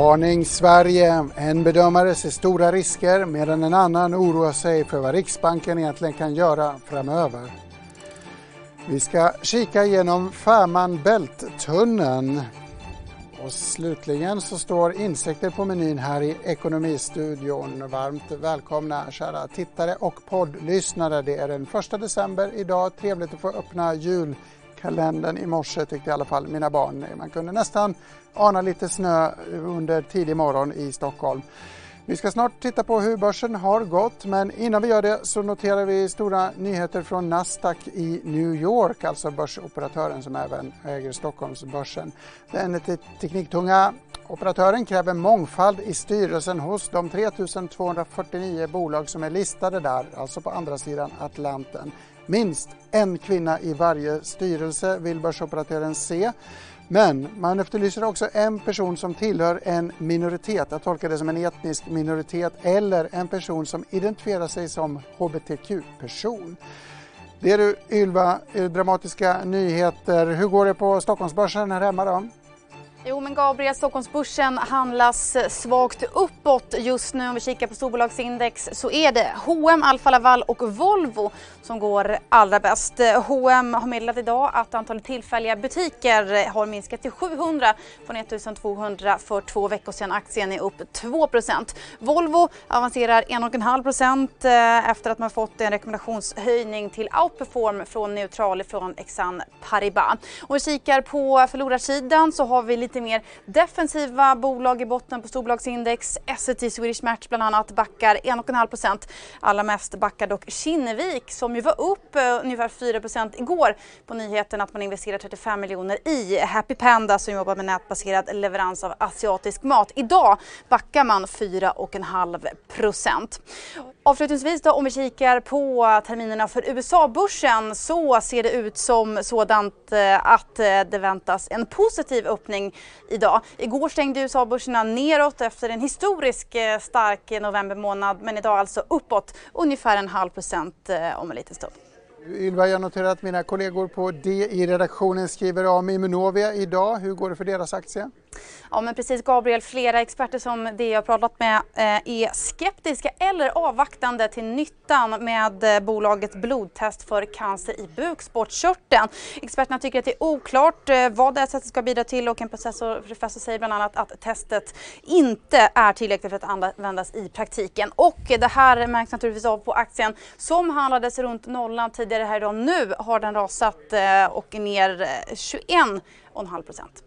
Varning Sverige! En bedömare ser stora risker medan en annan oroar sig för vad Riksbanken egentligen kan göra framöver. Vi ska kika igenom Fehmarn Bält-tunneln. Och slutligen så står insekter på menyn här i Ekonomistudion. Varmt välkomna kära tittare och poddlyssnare. Det är den 1 december idag. Trevligt att få öppna jul Kalendern i morse tyckte i alla fall mina barn. Man kunde nästan ana lite snö under tidig morgon i Stockholm. Vi ska snart titta på hur börsen har gått men innan vi gör det så noterar vi stora nyheter från Nasdaq i New York, alltså börsoperatören som även äger Stockholmsbörsen. Den tekniktunga operatören kräver mångfald i styrelsen hos de 3249 bolag som är listade där, alltså på andra sidan Atlanten. Minst en kvinna i varje styrelse vill börsoperatören se. Men man efterlyser också en person som tillhör en minoritet, jag tolkar det som en etnisk minoritet, eller en person som identifierar sig som hbtq-person. Det är du Ylva, eh, dramatiska nyheter. Hur går det på Stockholmsbörsen här hemma då? Jo men Gabriel, Stockholmsbörsen handlas svagt uppåt just nu. Om vi kikar på storbolagsindex så är det H&M, Alfa Laval och Volvo som går allra bäst. H&M har meddelat idag att antalet tillfälliga butiker har minskat till 700 från 1200 för två veckor sedan. Aktien är upp 2% Volvo avancerar 1,5 eh, efter att man fått en rekommendationshöjning till outperform från neutral från Exxon Paribas. Om vi kikar på förlorarsidan så har vi lite mer defensiva bolag i botten på storbolagsindex. Essity Swedish Match bland annat backar 1,5 Allra mest backar dock Kinnevik som ju var upp eh, ungefär 4 igår på nyheten att man investerar 35 miljoner i Happy Panda som jobbar med nätbaserad leverans av asiatisk mat. Idag backar man 4,5 Avslutningsvis då om vi kikar på terminerna för USA-börsen så ser det ut som sådant eh, att eh, det väntas en positiv öppning idag. Igår stängde USA-börserna neråt efter en historisk eh, stark november månad men idag alltså uppåt ungefär en halv procent om en liten stund. Ylva, jag noterar att mina kollegor på DI-redaktionen skriver om Immunovia idag. Hur går det för deras aktie? Ja men precis Gabriel, flera experter som det jag pratat med eh, är skeptiska eller avvaktande till nyttan med eh, bolagets blodtest för cancer i bukspottkörteln. Experterna tycker att det är oklart eh, vad det här testet ska bidra till och en professor, professor säger bland annat att testet inte är tillräckligt för att användas i praktiken. Och det här märks naturligtvis av på aktien som handlades runt nollan tidigare här idag. Nu har den rasat och är ner 21,5 procent.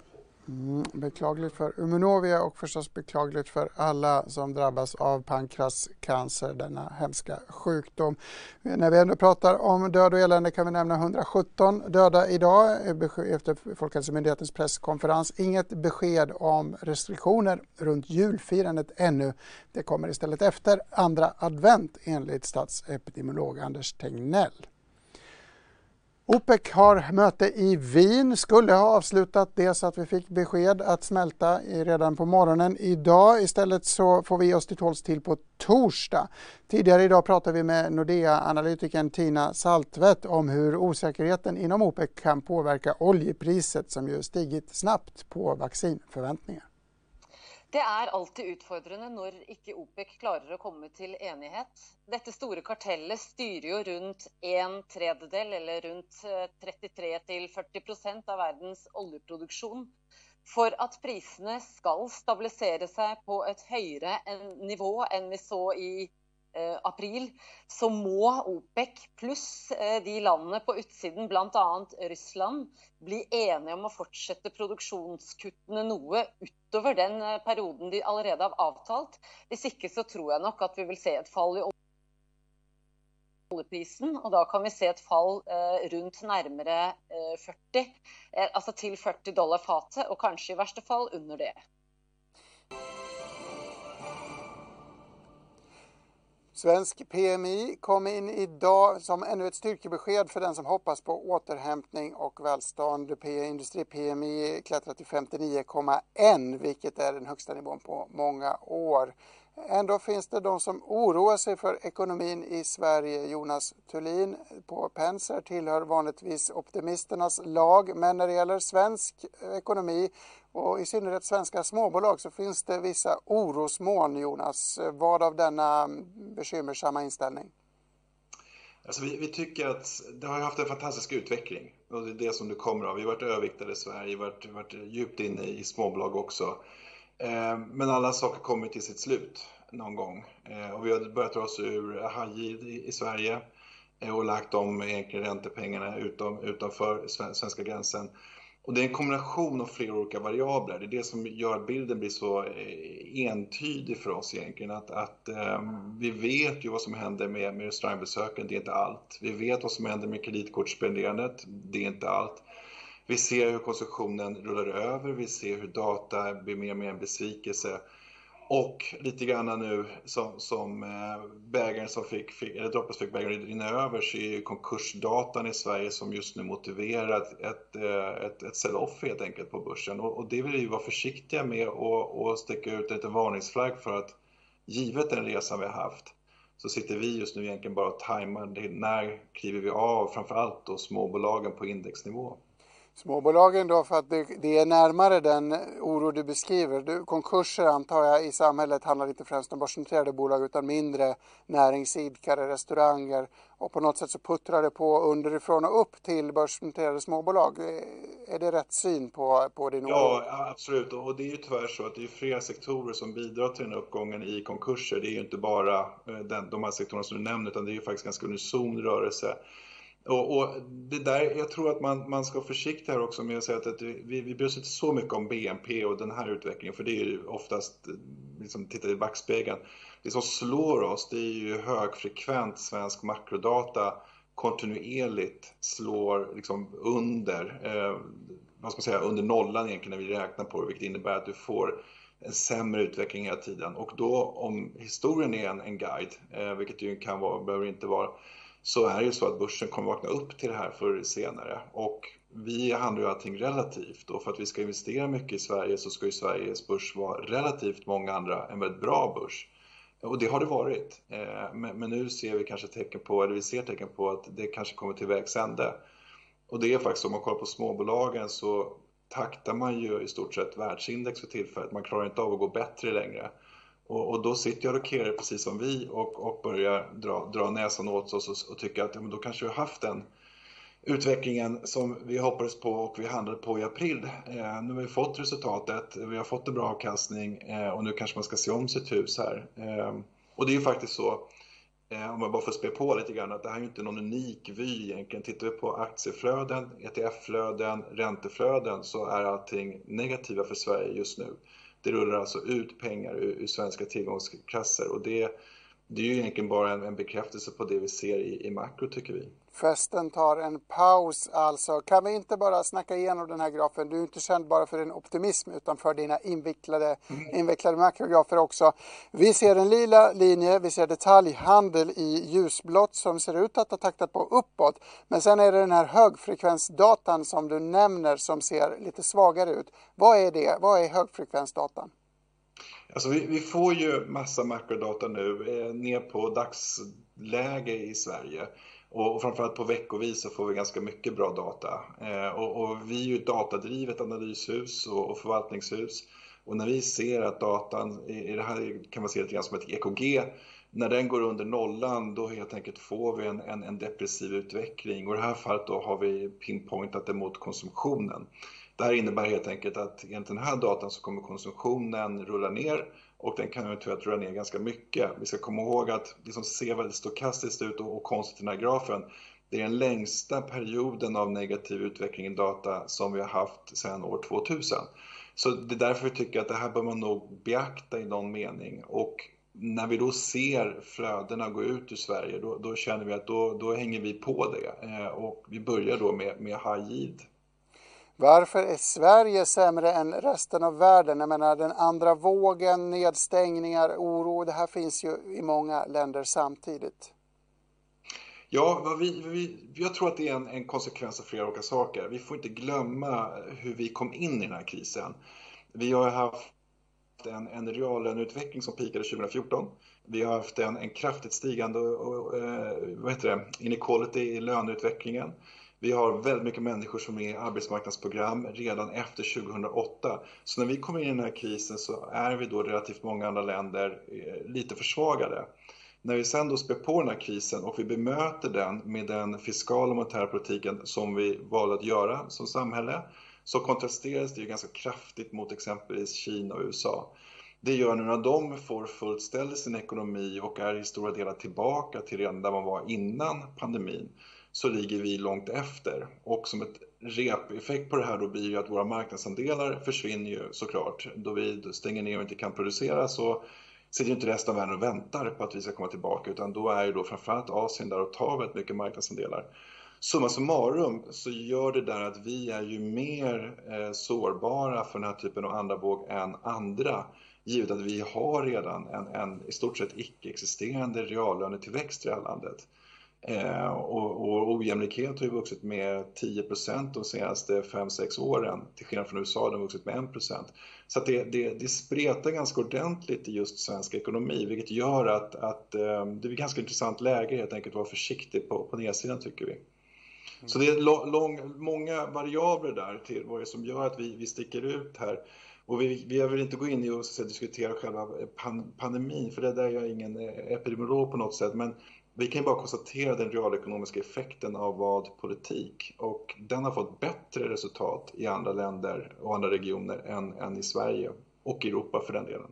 Mm, beklagligt för Umunovia och förstås beklagligt för alla som drabbas av pankrascancer, denna hemska sjukdom. När vi ändå pratar om död och elände kan vi nämna 117 döda idag efter Folkhälsomyndighetens presskonferens. Inget besked om restriktioner runt julfirandet ännu. Det kommer istället efter andra advent enligt statsepidemiolog Anders Tegnell. OPEC har möte i Wien, skulle ha avslutat det så att vi fick besked att smälta redan på morgonen idag. Istället så får vi oss till tåls till på torsdag. Tidigare idag pratade vi med Nordea-analytikern Tina Saltvedt om hur osäkerheten inom OPEC kan påverka oljepriset som ju stigit snabbt på vaccinförväntningar. Det är alltid utfordrende når ikke OPEC klarer å komme til enighet. Dette store kartellet styrer jo rundt en tredjedel, eller rundt 33-40 eh, av verdens oljeproduksjon. For at prisene skal stabilisere seg på et høyere nivå enn vi så i eh, april, så må OPEC pluss eh, de landene på utsiden, bl.a. Russland, bli enige om å fortsette produksjonskuttene noe utover den eh, perioden de allerede har avtalt. Hvis ikke så tror jeg nok at vi vil se et fall i oljeprisen, og da kan vi se et fall eh, rundt nærmere eh, 40, altså til 40 dollar fatet, og kanskje i verste fall under det. Svensk PMI kom in idag som ännu ett styrkebesked för den som hoppas på återhämtning och välstånd. Industri-PMI klättrar till 59,1 vilket är den högsta nivån på många år. Ändå finns det de som oroar sig för ekonomin i Sverige. Jonas Thulin på Penser tillhör vanligtvis optimisternas lag, men när det gäller svensk ekonomi och i synnerhet svenska småbolag så finns det vissa orosmoln, Jonas. Vad av denna bekymmersamma inställning? Alltså vi, vi, tycker att det har haft en fantastisk utveckling och det är det som det kommer av. Vi har varit överviktade i Sverige, vi varit, varit djupt inne i småbolag också. Eh, men alla saker kommer till sitt slut någon gång eh, och vi har börjat dra oss ur high yield i, Sverige eh, och lagt de räntepengarna utom, utanför svenska gränsen. Och det är en kombination av flera olika variabler. Det är det som gör att bilden blir så entydig för oss egentligen. Att, att um, vi vet ju vad som händer med, med restaurangbesöken, det är inte allt. Vi vet vad som händer med kreditkortsspenderandet, det är inte allt. Vi ser hur konsumtionen rullar över, vi ser hur data blir mer och mer en besvikelse. Och lite grann nu som, som eh, bägaren som fick, fick eller droppet fick bägaren rinna över så är ju konkursdatan i Sverige som just nu motiverar ett, ett, eh, ett, ett sell-off helt enkelt på börsen. Och, och det vill vi vara försiktiga med och, och sticka ut en liten varningsflagg för att givet den resan vi har haft så sitter vi just nu egentligen bara och tajmar när kliver vi av framförallt då småbolagen på indexnivå småbolagen då för att det, det, är närmare den oro du beskriver. Du, konkurser antar jag i samhället handlar inte främst om börsnoterade bolag utan mindre näringsidkare, restauranger och på något sätt så puttrar det på underifrån och upp till börsnoterade småbolag. Är det rätt syn på, på din oro? Ja, absolut. Och det är ju tyvärr så att det är flera sektorer som bidrar till den här uppgången i konkurser. Det är ju inte bara eh, den, de här sektorerna som du nämner utan det är ju faktiskt ganska unison rörelse. Och, och, det där, jag tror att man, man ska vara försiktig här också med att säga att, vi, vi bryr oss inte så mycket om BNP och den här utvecklingen, för det är ju oftast, liksom, titta i backspegeln, det som slår oss det är ju högfrekvent svensk makrodata kontinuerligt slår liksom under, eh, vad ska man säga, under nollan egentligen när vi räknar på det, vilket innebär att du får en sämre utveckling hela tiden. Och då om historien är en, en guide, eh, vilket ju kan vara, behöver inte vara, så är det ju så att börsen kommer vakna upp till det här förr eller senare. Och vi handlar ju allting relativt och för att vi ska investera mycket i Sverige så ska ju Sveriges börs vara relativt många andra en väldigt bra börs. Och det har det varit. Eh, men nu ser vi kanske tecken på, eller vi ser tecken på att det kanske kommer till vägs ände. Och det är faktiskt om man kollar på småbolagen så taktar man ju i stort sett världsindex för tillfället. Man klarar inte av att gå bättre längre. Och, och då sitter jag och kerar precis som vi och, och börjar dra, dra näsan åt oss och, och tycker att ja, men då kanske vi har haft den utvecklingen som vi hoppades på och vi handlade på i april. Eh, nu har vi fått resultatet, vi har fått en bra avkastning eh, och nu kanske man ska se om sitt hus här. Eh, och det är ju faktiskt så, eh, om man bara får spä på lite grann, att det här är inte någon unik vy egentligen. Tittar vi på aktieflöden, ETF-flöden, ränteflöden så är allting negativa för Sverige just nu. Det rullar alltså ut pengar ur, ur svenska tillgångskassor och det, det är ju egentligen bara en, en bekräftelse på det vi ser i, i makro tycker vi. Festen tar en paus alltså. Kan vi inte bara snacka igenom den här grafen? Du är inte känd bara för din optimism utan för dina invecklade, mm. invecklade makrografer också. Vi ser en lila linje, vi ser detaljhandel i ljusblått som ser ut att ha taktat på uppåt. Men sen är det den här högfrekvensdatan som du nämner som ser lite svagare ut. Vad är det? Vad är högfrekvensdatan? Alltså vi, vi får ju massa makrodata nu eh, ner på dagsläge i Sverige. Och framförallt på veckovis så får vi ganska mycket bra data. Eh, och, och, vi är ju ett datadrivet analyshus och, och, förvaltningshus. Och när vi ser att datan, i det här kan man se lite grann som ett EKG, när den går under nollan då helt enkelt får vi en, en, en depressiv utveckling. Och i det här fallet då har vi pinpointat det mot konsumtionen. Det här innebär helt enkelt att enligt den här datan så kommer konsumtionen rulla ner och den kan eventuellt rulla ner ganska mycket. Vi ska komma ihåg att det som ser väldigt stokastiskt ut och, och konstigt i den här grafen, det är den längsta perioden av negativ utveckling i data som vi har haft sedan år 2000. Så det är därför vi tycker att det här bör man nog beakta i någon mening. Och när vi då ser flödena gå ut ur Sverige, då, då känner vi att då, då hänger vi på det. Eh, och vi börjar då med, med high yield varför är Sverige sämre än resten av världen? Jag menar den andra vågen, nedstängningar, oro, det här finns ju i många länder samtidigt. Ja, vi, vi, jag tror att det är en, en konsekvens av flera olika saker. Vi får inte glömma hur vi kom in i den här krisen. Vi har haft en, en reallöneutveckling som pikade 2014. Vi har haft en, en kraftigt stigande och, eh, vad heter det, inequality i löneutvecklingen. Vi har väldigt mycket människor som är i arbetsmarknadsprogram redan efter 2008. Så när vi kommer in i den här krisen så är vi då relativt många andra länder eh, lite försvagade. När vi sen då spär på den här krisen och vi bemöter den med den fiskala och monetära politiken som vi valde att göra som samhälle så kontrasteras det ju ganska kraftigt mot exempelvis Kina och USA. Det gör nu när de får fullt ställ i sin ekonomi och är i stora delar tillbaka till redan där man var innan pandemin så ligger vi långt efter. Och som ett repeffekt på det här då blir ju att våra marknadsandelar försvinner ju såklart. Då vi stänger ner och inte kan producera så sitter ju inte resten av världen och väntar på att vi ska komma tillbaka utan då är ju då framförallt Asien där och tar väldigt mycket marknadsandelar. Summa summarum så gör det där att vi är ju mer eh, sårbara för den här typen av andra våg än andra givet att vi har redan en, en i stort sett icke-existerande reallönetillväxt i det här landet. Eh, och, och ojämlikhet har ju vuxit med 10% de senaste 5-6 åren, till skillnad från USA där den vuxit med 1 Så det, det, det spretar ganska ordentligt i just svensk ekonomi, vilket gör att, att eh, det är ett ganska intressant läge helt enkelt att vara försiktig på, på nedsidan tycker vi. Mm. Så det är lång, många variabler där till vad det är som gör att vi, vi sticker ut här. Och vi, vi vill inte gå in i och så diskutera själva pan, pandemin, för det där är jag ingen eh, epidemiolog på något sätt, men vi kan bara konstatera den realekonomiska effekten av vad politik och den har fått bättre resultat i andra länder och andra regioner än, än i Sverige och Europa för den delen.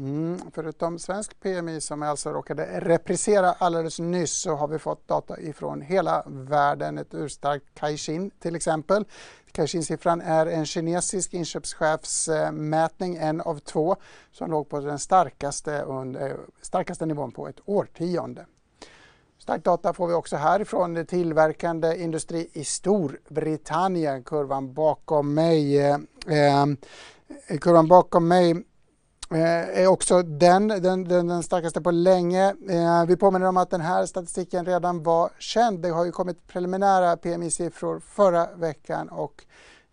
Mm, förutom svensk PMI som jag alltså råkade reprisera alldeles nyss så har vi fått data ifrån hela världen, ett urstarkt Caixin till exempel. Caixin-siffran är en kinesisk inköpschefsmätning, en av två, som låg på den starkaste, under, starkaste nivån på ett årtionde. Stark data får vi också härifrån tillverkande industri i Storbritannien. Kurvan bakom mig, eh, eh kurvan bakom mig Eh, är också den, den, den, den starkaste på länge. Eh, vi påminner om att den här statistiken redan var känd. Det har ju kommit preliminära PMI-siffror förra veckan och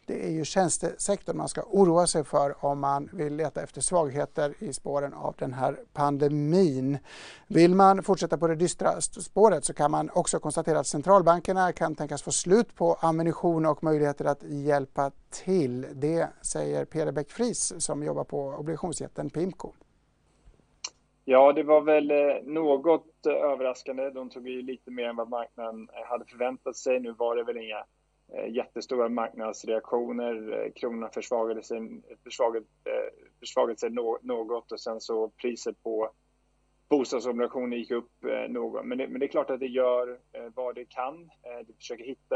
det är ju tjänstesektorn man ska oroa sig för om man vill leta efter svagheter i spåren av den här pandemin. Vill man fortsätta på det dystra spåret så kan man också konstatera att centralbankerna kan tänkas få slut på ammunition och möjligheter att hjälpa till. Det säger Peder Bäck-Fries som jobbar på obligationsjätten Pimco. Ja, det var väl eh, något eh, överraskande. De tog ju lite mer än vad marknaden eh, hade förväntat sig. Nu var det väl inga Eh, jättestora marknadsreaktioner. Eh, kronan försvagade sig, försvagade, eh, försvagade sig något och sen så priset på bostadsobligationer gick upp något. Men det, men det är klart att det gör vad det kan. Det försöker hitta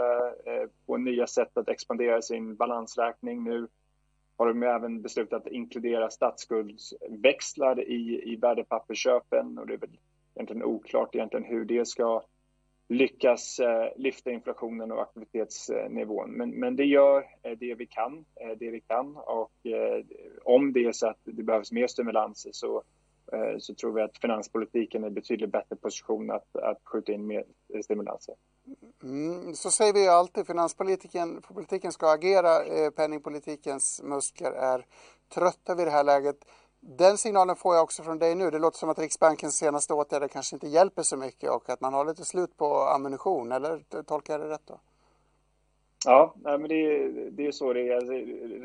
på nya sätt att expandera sin balansräkning. Nu har de även beslutat att inkludera statsskuldsväxlar i, i värdepappersköpen och det är väl egentligen oklart egentligen hur det ska lyckas eh, lyfta inflationen och aktivitetsnivån. Men, men det gör eh, det vi kan, eh, det vi kan och om det är så att det behövs mer stimulanser så, så tror vi att finanspolitiken är betydligt bättre position att, att skjuta in mer stimulanser. Mm, så säger vi alltid, finanspolitiken politiken ska agera, penningpolitikens muskler är trötta vid det här läget. Den signalen får jag också från dig nu. Det låter som att Riksbankens senaste åtgärder kanske inte hjälper så mycket och att man har lite slut på ammunition, eller tolkar jag det rätt då? Ja, men det, är, det är så det är. Alltså,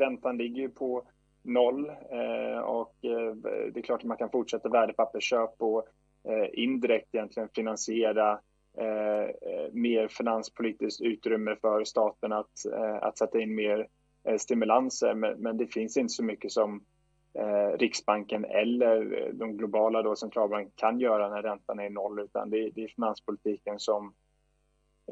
räntan ligger ju på noll eh, och eh, det är klart att man kan fortsätta värdepappersköp och eh, indirekt egentligen finansiera eh, eh, mer finanspolitiskt utrymme för staten att, att sätta in mer stimulanser. Men, men det finns inte så mycket som eh, Riksbanken eller eh, de globala då, centralbanken kan göra när räntan är noll, utan det, det är finanspolitiken som,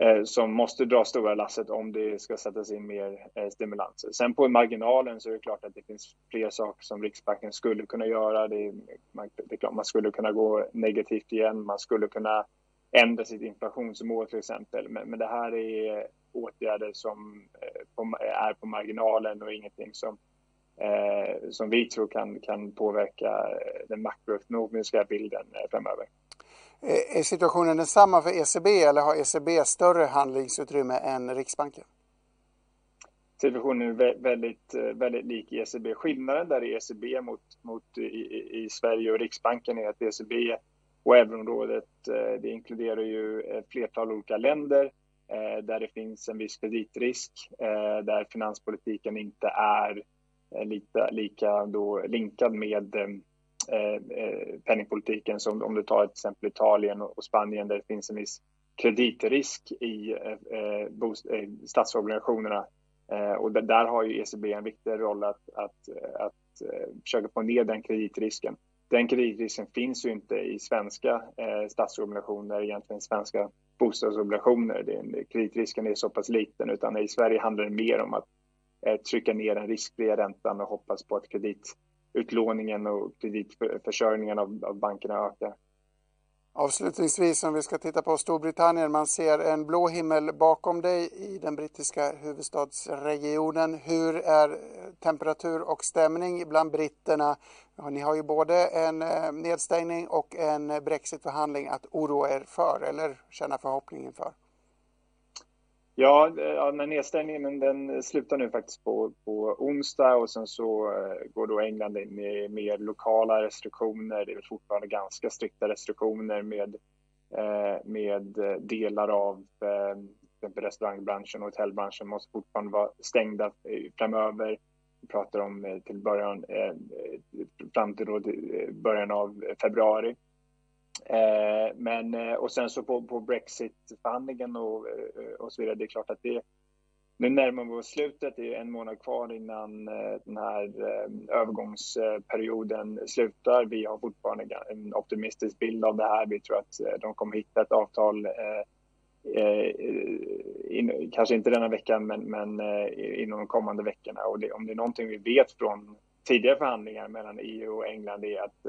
eh, som måste dra stora lasset om det ska sättas in mer eh, stimulanser. Sen på marginalen så är det klart att det finns fler saker som Riksbanken skulle kunna göra. Det är, man, det är klart man skulle kunna gå negativt igen, man skulle kunna ändra sitt inflationsmål till exempel. Men, men det här är åtgärder som eh, på, är på marginalen och ingenting som eh, som vi tror kan, kan påverka eh, den makroekonomiska bilden eh, framöver. Är situationen densamma för ECB eller har ECB större handlingsutrymme än Riksbanken? situationen är väldigt, väldigt lik ECB. Skillnaden där i ECB mot, mot i, i Sverige och Riksbanken är att ECB och euroområdet, det inkluderar ju ett flertal olika länder där det finns en viss kreditrisk, där finanspolitiken inte är Eh, lika, lika då linkad med eh, eh, penningpolitiken som om du tar till exempel Italien och Spanien där det finns en viss kreditrisk i statsobligationerna och där har ju ECB en viktig roll att, att, att försöka få ner den kreditrisken. Den kreditrisken finns ju inte i svenska statsobligationer, egentligen svenska bostadsobligationer. Kreditrisken är så pass liten, utan i Sverige handlar det mer om att Eh, trycka ner den riskfria räntan och hoppas på att kreditutlåningen och kreditförsörjningen av, av bankerna ökar. Avslutningsvis om vi ska titta på Storbritannien. Man ser en blå himmel bakom dig i den brittiska huvudstadsregionen. Hur är temperatur och stämning bland britterna? Ni har ju både en eh, nedstängning och en brexitförhandling att oroa er för eller känna förhoppning inför. Ja, eh, men nedstängningen den slutar nu faktiskt på, på onsdag och sen så eh, går då England in med mer lokala restriktioner. Det är fortfarande ganska strikta restriktioner med, eh, med delar av restaurangbranschen och hotellbranschen måste fortfarande vara stängda framöver. Vi pratar om till början, fram till då, början av februari. Eh, men, eh, och sen så på, på Brexit-förhandlingen och, eh, och så vidare, det är klart att det nu närmar vi oss slutet, det är en månad kvar innan den här övergångsperioden slutar. Vi har fortfarande en optimistisk bild av det här. Vi tror att de kommer hitta ett avtal, kanske inte denna veckan, men, men inom de kommande veckorna. Och det, om det är någonting vi vet från tidigare förhandlingar mellan EU och England är att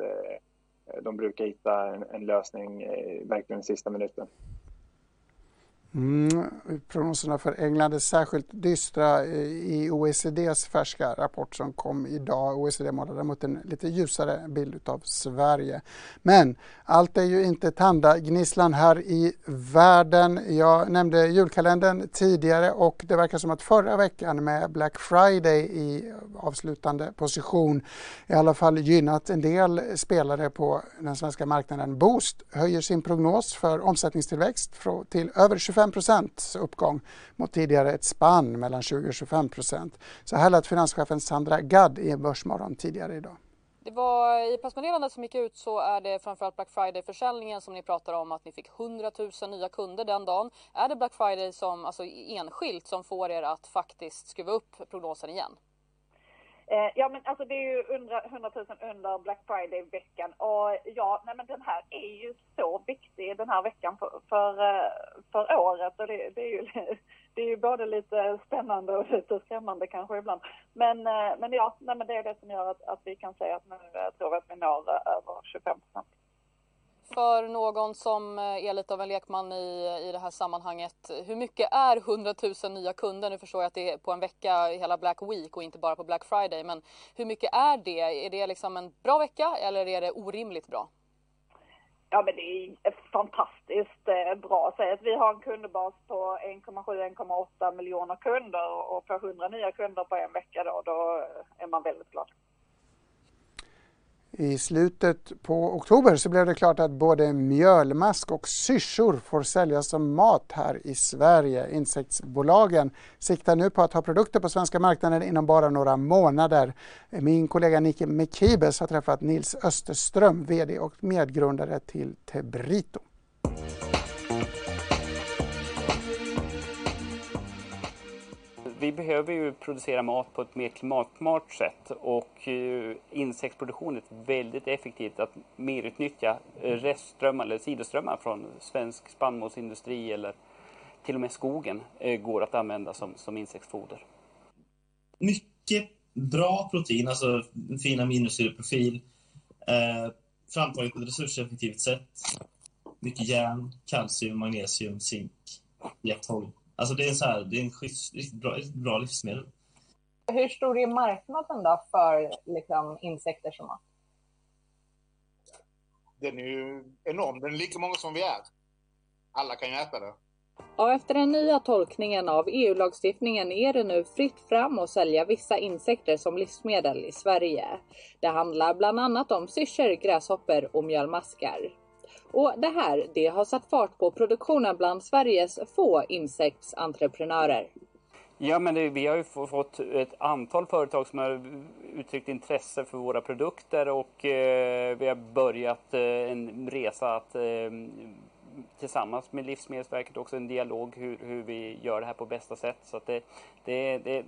Eh, de brukar hitta en, en lösning eh, verkligen i sista minuten. Mm, prognoserna för England är särskilt dystra i OECDs färska rapport som kom idag. OECD målar däremot en lite ljusare bild av Sverige. Men allt är ju inte tandagnisslan här i världen. Jag nämnde julkalendern tidigare och det verkar som att förra veckan med Black Friday i avslutande position i alla fall gynnat en del spelare på den svenska marknaden. Boost höjer sin prognos för omsättningstillväxt till över 25 25 uppgång mot tidigare ett spann mellan 20 och 25% Så här lät finanschefen Sandra Gadd i Börsmorgon tidigare idag. Det var i pressmeddelandet som gick ut så är det framförallt Black Friday-försäljningen som ni pratar om att ni fick 100 000 nya kunder den dagen. Är det Black Friday som, alltså enskilt som får er att faktiskt skruva upp prognosen igen? Eh, ja, men alltså det är ju 100, 000 under Black Friday-veckan. Och ja, nej men den här är ju så viktig den här veckan för, för, eh, för året. Och det, det, är ju, det är ju både lite spännande och lite skrämmande kanske ibland. Men, eh, men ja, nej men det är det som gör att, att vi kan säga att nu eh, tror vi att vi når eh, över 25 procent för någon som eh, är lite av en lekman i, i det här sammanhanget. Hur mycket är 100 000 nya kunder? Nu förstår jag att det är på en vecka hela Black Week och inte bara på Black Friday. Men hur mycket är det? Är det liksom en bra vecka eller är det orimligt bra? Ja, men det är fantastiskt eh, bra. Säg att vi har en kundbas på 1,7-1,8 miljoner kunder och får 100 nya kunder på en vecka då, då är man väldigt glad. I slutet på oktober så blev det klart att både mjölmask och syrsor får säljas som mat här i Sverige. Insektsbolagen siktar nu på att ha produkter på svenska marknaden inom bara några månader. Min kollega Nike Mekibes har träffat Nils Österström, VD och medgrundare till Tebrito. Vi behöver ju producera mat på ett mer klimatsmart sätt och eh, insektsproduktion är ett väldigt effektivt att merutnyttja utnyttja restströmmar eller sidoströmmar från svensk spannmålsindustri eller till och med skogen eh, går att använda som, som insektsfoder. Mycket bra protein, alltså fin aminosyreprofil, eh, framtaget på ett resurseffektivt sätt. Mycket järn, kalcium, magnesium, zink, jätthåll. Alltså det är så här, det är en schysst, riktigt bra, riktigt bra livsmedel. Hur stor är marknaden då för liksom, insekter som mat? Den är ju enorm. Den är lika många som vi är. Alla kan ju äta det. Ja, efter den nya tolkningen av EU-lagstiftningen är det nu fritt fram att sälja vissa insekter som livsmedel i Sverige. Det handlar bland annat om syrsor, gräshoppor och mjölmaskar. Och det här, det har satt fart på produktionen bland Sveriges få insektsentreprenörer. Ja, men det, vi har ju fått ett antal företag som har uttryckt intresse för våra produkter och eh, vi har börjat eh, en resa att eh, tillsammans med Livsmedelsverket också en dialog hur, hur vi gör det här på bästa sätt. Så att det, det, det,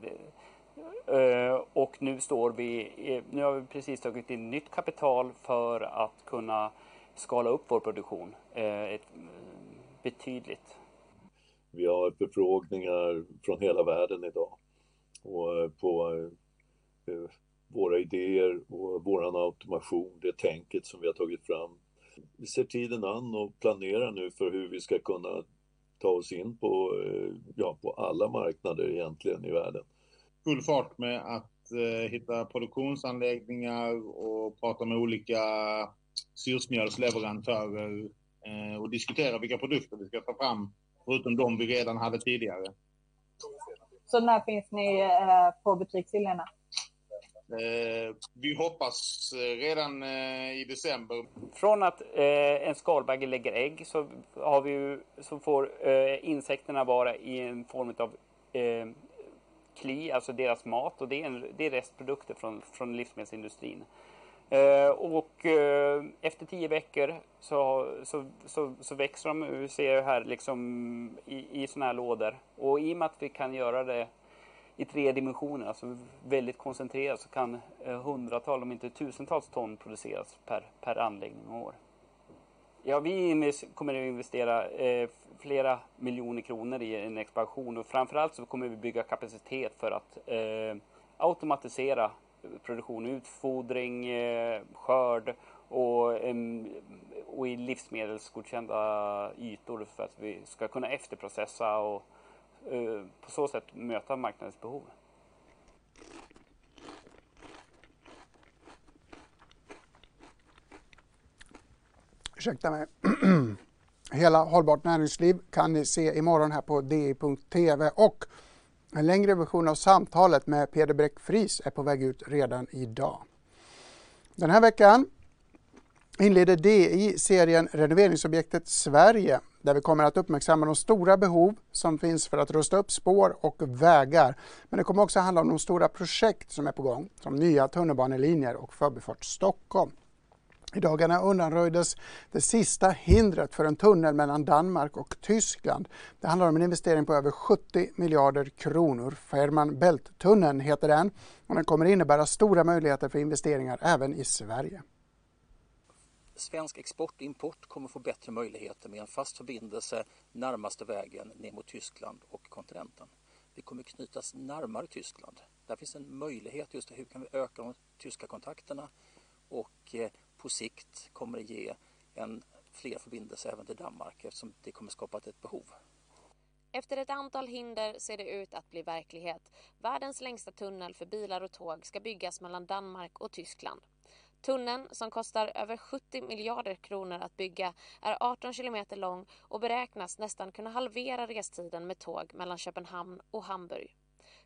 det eh, och nu står vi, nu har vi precis tagit in nytt kapital för att kunna skala upp vår produktion ett, betydligt. Vi har förfrågningar från hela världen idag och på våra idéer och våran automation, det tänket som vi har tagit fram vi ser tiden an och planerar nu för hur vi ska kunna ta oss in på, eh, ja, på alla marknader egentligen i världen. Full fart med att eh, hitta produktionsanläggningar och prata med olika syrsmjölsleverantörer eh, och diskutera vilka produkter vi ska ta fram förutom de vi redan hade tidigare. Så när finns ni eh, på butikshyllorna? Eh, vi hoppas eh, redan eh, i december. Från att eh, en skalbagge lägger ägg så, har vi ju, så får eh, insekterna vara i en form av eh, kli, alltså deras mat och det är, en, det är restprodukter från, från livsmedelsindustrin. Eh, och eh, efter tio veckor så, så, så, så växer de, vi ser här, liksom i, i sådana här lådor. Och i och med att vi kan göra det i tre dimensioner, alltså väldigt koncentrerat, så kan eh, hundratals, om inte tusentals ton produceras per, per anläggning och år. Ja, vi kommer att investera eh, flera miljoner kronor i en expansion och framförallt så kommer vi bygga kapacitet för att eh, automatisera produktion, utfodring, eh, skörd och, och i livsmedelsgodkända ytor för att vi ska kunna efterprocessa och eh, på så sätt möta marknadens behov. Ursäkta mig. Hela Hållbart näringsliv kan ni se imorgon här på di.tv och en längre version av samtalet med Peder Bräck Fries är på väg ut redan idag. Den här veckan inleder DI serien Renoveringsobjektet Sverige där vi kommer att uppmärksamma de stora behov som finns för att rusta upp spår och vägar. Men det kommer också handla om de stora projekt som är på gång som nya tunnelbanelinjer och Förbifart Stockholm. I dagarna undanröjdes det sista hindret för en tunnel mellan Danmark och Tyskland. Det handlar om en investering på över 70 miljarder kronor. Fehmarn Bält-tunneln heter den och den kommer innebära stora möjligheter för investeringar även i Sverige svensk export och import kommer få bättre möjligheter med en fast förbindelse närmaste vägen ner mot Tyskland och kontinenten. Vi kommer knytas närmare Tyskland. Där finns en möjlighet just hur kan vi öka de tyska kontakterna och eh, på sikt kommer det ge en fler förbindelser även till Danmark eftersom det kommer skapa ett behov. Efter ett antal hinder ser det ut att bli verklighet. Världens längsta tunnel för bilar och tåg ska byggas mellan Danmark och Tyskland. Tunneln, som kostar över 70 miljarder kronor att bygga, är 18 kilometer lång och beräknas nästan kunna halvera restiden med tåg mellan Köpenhamn och Hamburg.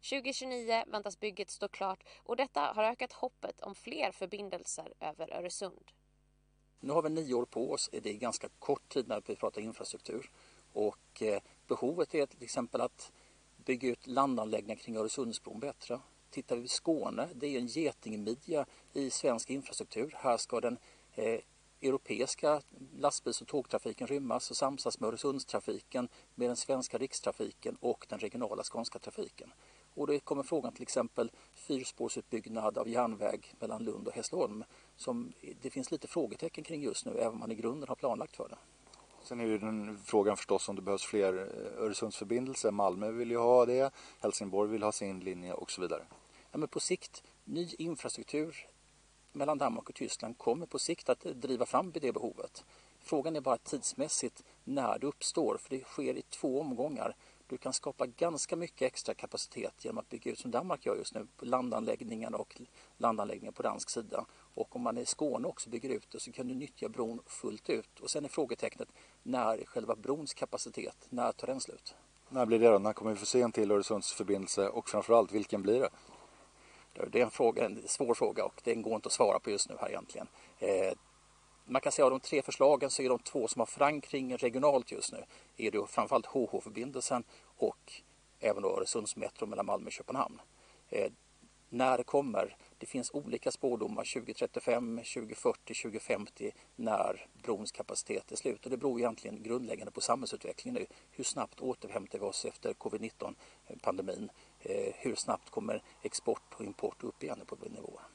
2029 väntas bygget stå klart och detta har ökat hoppet om fler förbindelser över Öresund. Nu har vi nio år på oss. Det är ganska kort tid när vi pratar infrastruktur. Och eh, behovet är till exempel att bygga ut landanläggningar kring Öresundsbron bättre. Tittar vi på Skåne, det är en getingmidja i svensk infrastruktur. Här ska den eh, europeiska lastbils och tågtrafiken rymmas och samsas med Öresundstrafiken, med den svenska rikstrafiken och den regionala skånska trafiken. Och det kommer frågan till exempel fyrspårsutbyggnad av järnväg mellan Lund och Hässleholm som det finns lite frågetecken kring just nu även om man i grunden har planlagt för det. Sen är ju den frågan förstås om det behövs fler eh, Öresundsförbindelser. Malmö vill ju ha det, Helsingborg vill ha sin linje och så vidare. Ja, men på sikt, ny infrastruktur mellan Danmark och Tyskland kommer på sikt att driva fram det behovet. Frågan är bara tidsmässigt när det uppstår, för det sker i två omgångar. Du kan skapa ganska mycket extra kapacitet genom att bygga ut som Danmark gör just nu på landanläggningarna och landanläggningar på dansk sida. Och om man i Skåne också bygger ut det så kan du nyttja bron fullt ut. Och sen är frågetecknet när själva brons kapacitet, när tar den slut? När blir det då? När kommer vi få se en till Öresundsförbindelse och framförallt vilken blir det? Det är en, fråga, en svår fråga och den går inte att svara på just nu här egentligen. Man kan säga att de tre förslagen så är de två som har förankring regionalt just nu. Är det framförallt HH-förbindelsen och även då Öresundsmetro mellan Malmö och Köpenhamn. Eh, när det kommer, det finns olika spårdomar 2035, 2040, 2050 när brons kapacitet är slut. Och det beror egentligen grundläggande på samhällsutvecklingen nu. Hur snabbt återhämtar vi oss efter covid-19 eh, pandemin? Eh, hur snabbt kommer export och import upp igen på nivåer?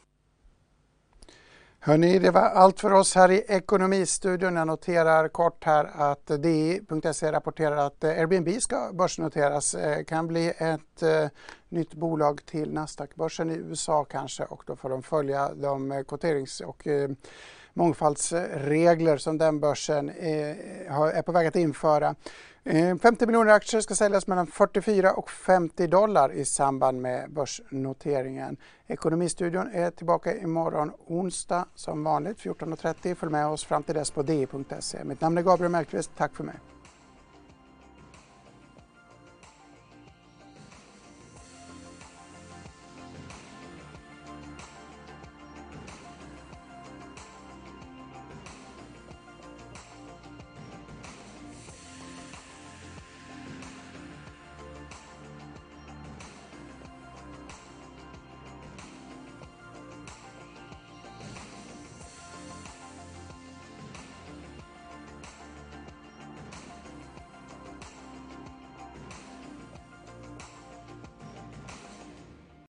Hörni, det var allt för oss här i Ekonomistudion. Jag noterar kort här att DI.se rapporterar att Airbnb ska börsnoteras. Det kan bli ett eh, nytt bolag till Nasdaq-börsen i USA kanske och då får de följa de kvoterings och eh, mångfaldsregler som den börsen är på väg att införa. Eh, 50 miljoner aktier ska säljas mellan 44 och 50 dollar i samband med börsnoteringen. Ekonomistudion är tillbaka imorgon onsdag som vanligt 14.30. Följ med oss fram till dess på di.se. Mitt namn är Gabriel Mellqvist. Tack för mig.